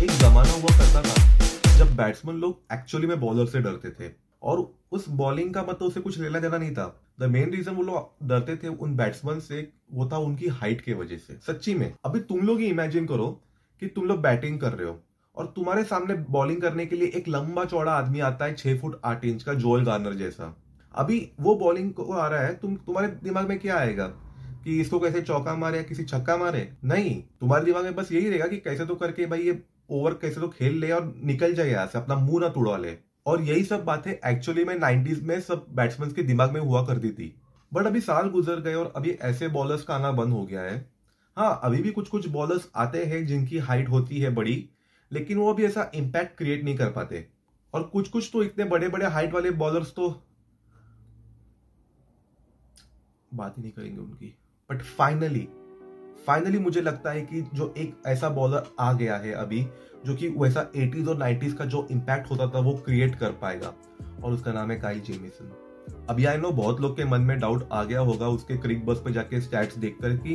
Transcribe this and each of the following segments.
एक जमाना हुआ करता था, जब बैट्समैन लोग एक्चुअली में बॉलर से डरते थे। और उस बॉलिंग का मतलब उसे कुछ लेना देना नहीं था। द मेन रीजन वो लोग डरते थे उन बैट्समैन से, वो था उनकी हाइट के वजह से। सच्ची में, अभी तुम लोग ही इमेजिन करो कि तुम लोग बैटिंग कर रहे हो। और तुम्हारे सामने बॉलिंग करने के लिए एक लंबा चौड़ा आदमी आता है, छह फुट आठ इंच का जोल गार्नर जैसा। अभी वो बॉलिंग को आ रहा है, तुम, तुम्हारे दिमाग में क्या आएगा? कि इसको कैसे चौका मारे या किसी छक्का मारे? नहीं, तुम्हारे दिमाग में बस यही रहेगा कि कैसे तो करके भाई ये ओवर कैसे तो खेल ले और निकल जाए यहाँ से, अपना मुँह ना तुड़वा ले। और यही सब बातें एक्चुअली में नाइनटीज में सब बैट्समैन के दिमाग में हुआ करती थी। बट अभी साल गुजर गए और अभी ऐसे बॉलर्स का आना बंद हो गया है। हाँ अभी भी कुछ कुछ बॉलर्स आते हैं जिनकी हाइट होती है बड़ी, लेकिन वो अभी ऐसा इम्पैक्ट क्रिएट नहीं कर पाते। और कुछ कुछ तो इतने बड़े बड़े हाइट वाले बॉलर्स तो बात ही नहीं करेंगे उनकी। बट फाइनली फाइनली मुझे लगता है कि जो एक ऐसा बॉलर आ गया है अभी, जो कि वैसा एटीज और नाइन्टीज का जो इम्पैक्ट होता था, वो क्रिएट कर पाएगा। और उसका नाम है काइल जेमिसन अभी आई नो बहुत लोग के मन में डाउट आ गया होगा उसके क्रिक बस पे जाके स्टैट्स देखकर कि,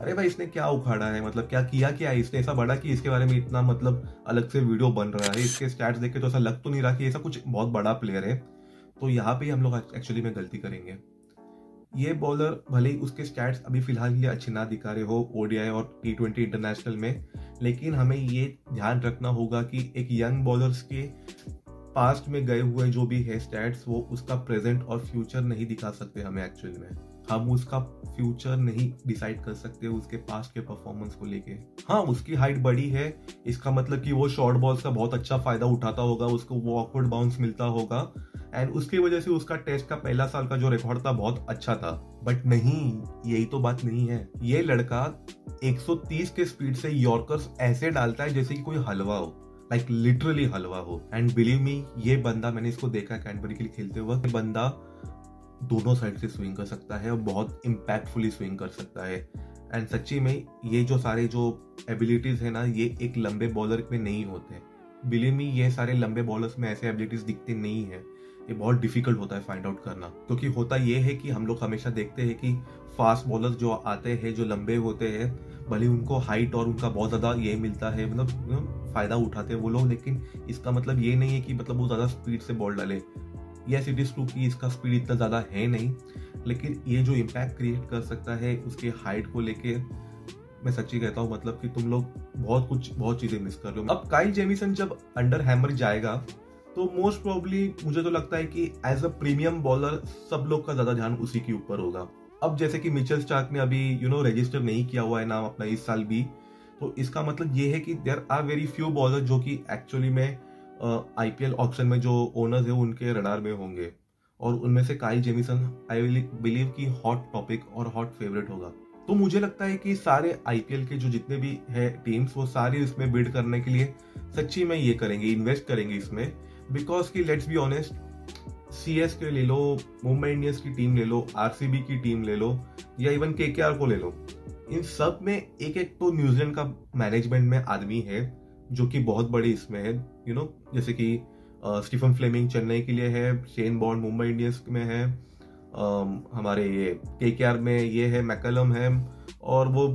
अरे भाई, इसने क्या उखाड़ा है? मतलब क्या किया क्या है? इसने ऐसा बड़ा कि इसके बारे में इतना मतलब अलग से वीडियो बन रहा है? इसके स्टैट्स देख के तो ऐसा लग तो नहीं रहा कि ऐसा कुछ बहुत बड़ा प्लेयर है। तो यहाँ पे हम लोग एक्चुअली में गलती करेंगे। ये बॉलर भले ही उसके स्टैट्स अभी फ़िलहाल के लिए अच्छे ना दिखा रहे हो ओडीआई और टी ट्वेंटी इंटरनेशनल में, लेकिन हमें ये ध्यान रखना होगा कि एक यंग बॉलर्स के पास्ट में गए हुए जो भी है स्टैट्स वो उसका प्रेजेंट और फ्यूचर नहीं दिखा सकते हमें एक्चुअली में। हम उसका फ्यूचर नहीं डिसाइड कर सकते उसके पास्ट के परफॉर्मेंस को लेके। हाँ उसकी हाइट बड़ी है, इसका मतलब कि वो शॉर्ट बॉल्स का बहुत अच्छा फ़ायदा उठाता होगा, उसको वो ऑकवर्ड बाउंस मिलता होगा एंड उसकी वजह से उसका टेस्ट का पहला साल का जो रिकॉर्ड था बहुत अच्छा था। बट नहीं, यही तो बात नहीं है। ये लड़का 130 के स्पीड से यॉर्कर्स ऐसे डालता है जैसे कि कोई हलवा हो। लाइक लिटरली हलवा हो। एंड बिलीव मी ये बंदा मैंने इसको देखा कैडबरी के लिए खेलते हुए। बंदा दोनों साइड से स्विंग कर सकता है और बहुत इम्पैक्टफुली स्विंग कर सकता है। एंड सच्ची में ये जो सारे जो एबिलिटीज है ना, ये एक लंबे बॉलर में नहीं होते। बिलीव मी ये सारे लंबे बॉलर्स में ऐसे एबिलिटीज दिखते नहीं है। ये बहुत डिफ़िकल्ट होता है फाइंड आउट करना। क्योंकि होता ये है कि हम लोग हमेशा देखते हैं कि फास्ट बॉलर जो आते हैं, जो लंबे होते हैं, भले उनको हाइट और उनका बहुत ज़्यादा ये मिलता है मतलब फ़ायदा उठाते हैं वो लोग, लेकिन इसका मतलब ये नहीं है कि मतलब वो ज़्यादा स्पीड से बॉल डाले। यस इट इज़ ट्रू कि इसका स्पीड इतना ज़्यादा है नहीं, लेकिन ये जो इम्पैक्ट क्रिएट कर सकता है उसके हाइट को लेके, मैं सच्ची कहता हूँ मतलब कि तुम लोग बहुत कुछ, बहुत चीज़ें मिस कर रहे हो। अब काइल जेमिसन जब अंडर हैमर जाएगा तो मोस्ट प्रोबली मुझे तो लगता है कि एज अ प्रीमियम बॉलर सब लोग का ज़्यादा ध्यान उसी के ऊपर होगा। अब जैसे कि मिचल स्टार्क ने अभी यू नो रजिस्टर नहीं किया हुआ है नाम अपना इस साल भी तो इसका मतलब ये है कि there are very few bowler जो कि एक्चुअली में आईपीएल ऑप्शन में जो ओनर्स है, उनके रडार में होंगे। और उनमें से काई जेमिसन आई बिलीव की हॉट टॉपिक और हॉट फेवरेट होगा। तो मुझे लगता है कि सारे आईपीएल के जो जितने भी है टीम्स वो सारे इसमें बिल्ड करने के लिए सच्ची में ये करेंगे इन्वेस्ट करेंगे इसमें। बिकॉज़ की let's be honest C S K ले लो मुंबई इंडियंस की टीम ले लो आरसीबी की टीम ले लो या इवन के के आर को ले लो इन सब में एक एक तो न्यूजीलैंड का मैनेजमेंट में आदमी है जो कि बहुत बड़े इसमें है यू you नो know, जैसे कि स्टीफन फ्लेमिंग चेन्नई के लिए है शेन बॉन्ड मुंबई इंडियंस में है हमारे ये के के आर में ये है मैकलम है और वो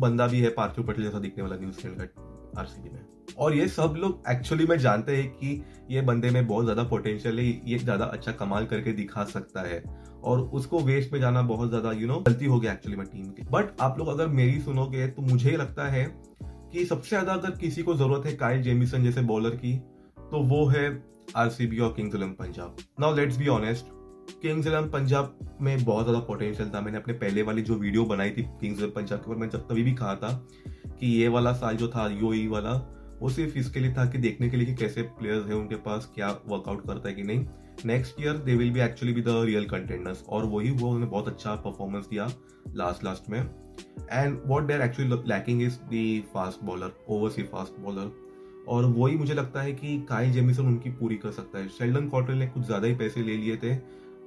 बंदा भी है पार्थिव पटेल जैसा दिखने वाला न्यूजीलैंड का आरसीबी में। और ये सब लोग एक्चुअली में जानते हैं कि ये बंदे में बहुत ज़्यादा पोटेंशियल है, ये ज़्यादा अच्छा कमाल करके दिखा सकता है। और उसको वेस्ट में जाना बहुत ज़्यादा यू नो गलती हो गया एक्चुअली में टीम की। बट आप लोग अगर मेरी सुनोगे तो मुझे लगता है कि सबसे ज़्यादा अगर किसी को ज़रूरत है काइल जेमिसन जैसे बॉलर की तो वो है आरसीबी और Kings Eleven Punjab now let's be honest Kings Eleven Punjab में बहुत ज़्यादा पोटेंशियल था। मैंने अपने पहले वाली जो वीडियो बनाई थी किंग्स इलेवन पंजाब के ऊपर, मैं जब तभी भी कहा था कि ये वाला साल जो था यूई e वाला वो सिर्फ़ इसके लिए था कि देखने के लिए कि कैसे प्लेयर्स है उनके पास, क्या वर्कआउट करता है कि नहीं। Next year they will be actually be the real contenders और वही वो उन्होंने बहुत अच्छा परफॉर्मेंस दिया लास्ट लास्ट में। And what there actually lacking is the fast bowler overseas fast bowler और वही मुझे लगता है कि काई जेमिसन उनकी पूरी कर सकता है। शेल्डन कॉटल ने कुछ ज़्यादा ही पैसे ले लिए थे।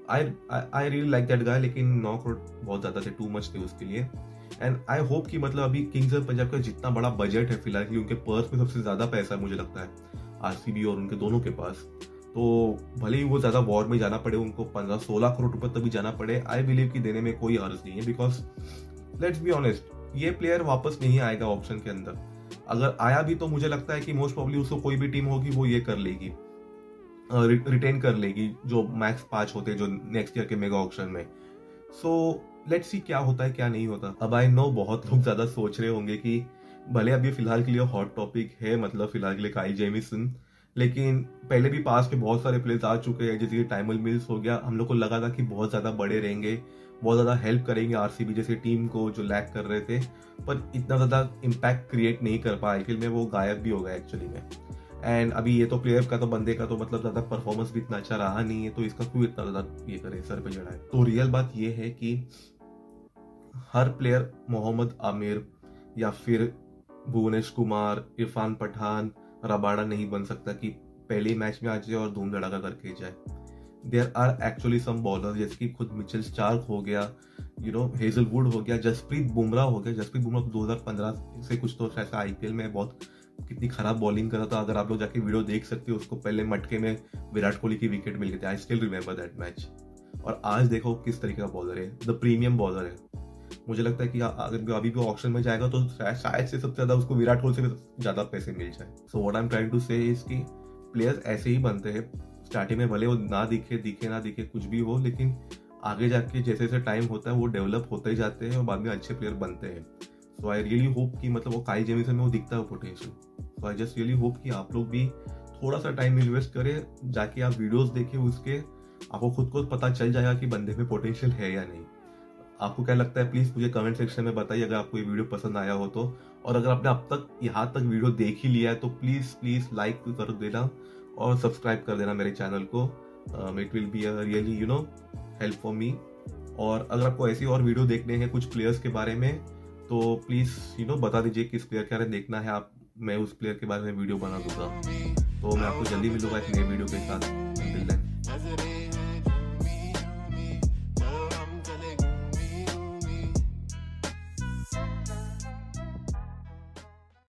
I really like that guy लेकिन नौ करोड़ बहुत ज़्यादा थे टू मच थे उसके लिए। एंड आई होप कि मतलब अभी किंग्स ऑफ़ पंजाब का जितना बड़ा बजट है फ़िलहाल उनके पर्स में सबसे ज़्यादा पैसा है, मुझे लगता है आरसीबी और उनके दोनों के पास। तो भले ही वो ज़्यादा वॉर में जाना पड़े, उनको पंद्रह सोलह करोड़ रुपए तक भी जाना पड़े आई बिलीव कि देने में कोई अर्ज़ नहीं है बिकॉज़ लेट्स बी ऑनेस्ट ये प्लेयर वापस नहीं आएगा ऑप्शन के अंदर। अगर आया भी तो मुझे लगता है कि मोस्ट प्रॉब्ली उसको कोई भी टीम होगी, वो ये कर लेगी। रिटेन कर लेगी जो मैक्स पाँच होते जो नेक्स्ट ईयर के मेगा ऑप्शन में। सो लेट्स सी क्या होता है, क्या नहीं होता। अब आई नो बहुत लोग ज़्यादा सोच रहे होंगे कि भले अभी फ़िलहाल के लिए हॉट टॉपिक है मतलब फ़िलहाल के लिए काई जेमिसन लेकिन पहले भी पास के बहुत सारे प्लेयर्स आ चुके हैं, जैसे कि टाइमल मिल्स हो गया। हम लोग को लगा था कि बहुत ज़्यादा बड़े रहेंगे, बहुत ज़्यादा हेल्प करेंगे आरसीबी जैसे टीम को जो लैक कर रहे थे, पर इतना ज़्यादा इम्पैक्ट क्रिएट नहीं कर पाया आईपीएल में वो गायब भी हो गया एक्चुअली में। एंड अभी ये तो प्लेयर का तो बंदे का तो मतलब ज़्यादा परफॉर्मेंस भी इतना अच्छा रहा नहीं है तो इसका क्यों इतना ज़्यादा ये करे, सर पे चढ़ाए? तो रियल बात ये है कि हर प्लेयर मोहम्मद आमिर या फिर भुवनेश कुमार, इरफान पठान, रबाड़ा नहीं बन सकता कि पहले मैच में आ जाए और धूम धड़ाका करके जाए। There are actually some bowler जैसे कि खुद मिचेल स्टार्क हो गया यू नो हेजलवुड हो गया, जसप्रीत बुमराह हो गया। जसप्रीत बुमराह तो 2015 से कुछ तो शायद आईपीएल में बहुत कितनी खराब बॉलिंग करा था। अगर आप लोग जाके वीडियो देख सकते हो, उसको पहले मटके में विराट कोहली की विकेट मिल गई थी। I still remember that match और आज देखो किस तरीके का बॉलर है। द प्रीमियम बॉलर है। मुझे लगता है कि अगर अभी भी ऑप्शन में जाएगा तो शायद से सबसे ज़्यादा उसको विराट कोहली से भी ज़्यादा पैसे मिल जाए। So what I am trying to say is कि प्लेयर्स ऐसे ही बनते हैं। स्टार्टिंग में भले वो ना दिखे दिखे, ना दिखे, कुछ भी हो, लेकिन आगे जाके जैसे जैसे टाइम होता है, वो डेवलप होते ही जाते हैं और बाद में अच्छे प्लेयर बनते हैं। सो आई रियली होप कि मतलब वो काई जेमिसन में वो दिखता है potential so I just really hope कि आप लोग भी थोड़ा सा टाइम इन्वेस्ट करें, जाके आप वीडियोस देखें उसके। आपको खुद को पता चल जाएगा कि बंदे में पोटेंशियल है या नहीं। आपको क्या लगता है? प्लीज़ मुझे कमेंट सेक्शन में बताइए अगर आपको ये वीडियो पसंद आया हो तो। और अगर आपने अब तक, यहाँ तक वीडियो देख ही लिया है तो प्लीज़ प्लीज़ लाइक कर देना और सब्सक्राइब कर देना मेरे चैनल को। It will be a really you know help for me और अगर आपको ऐसी और वीडियो देखने हैं कुछ प्लेयर्स के बारे में तो प्लीज़ यू नो बता दीजिए किस प्लेयर के बारे में देखना है आप। मैं उस प्लेयर के बारे में वीडियो बना दूँगा। तो मैं आपको जल्दी मिलूँगा एक नए वीडियो के साथ।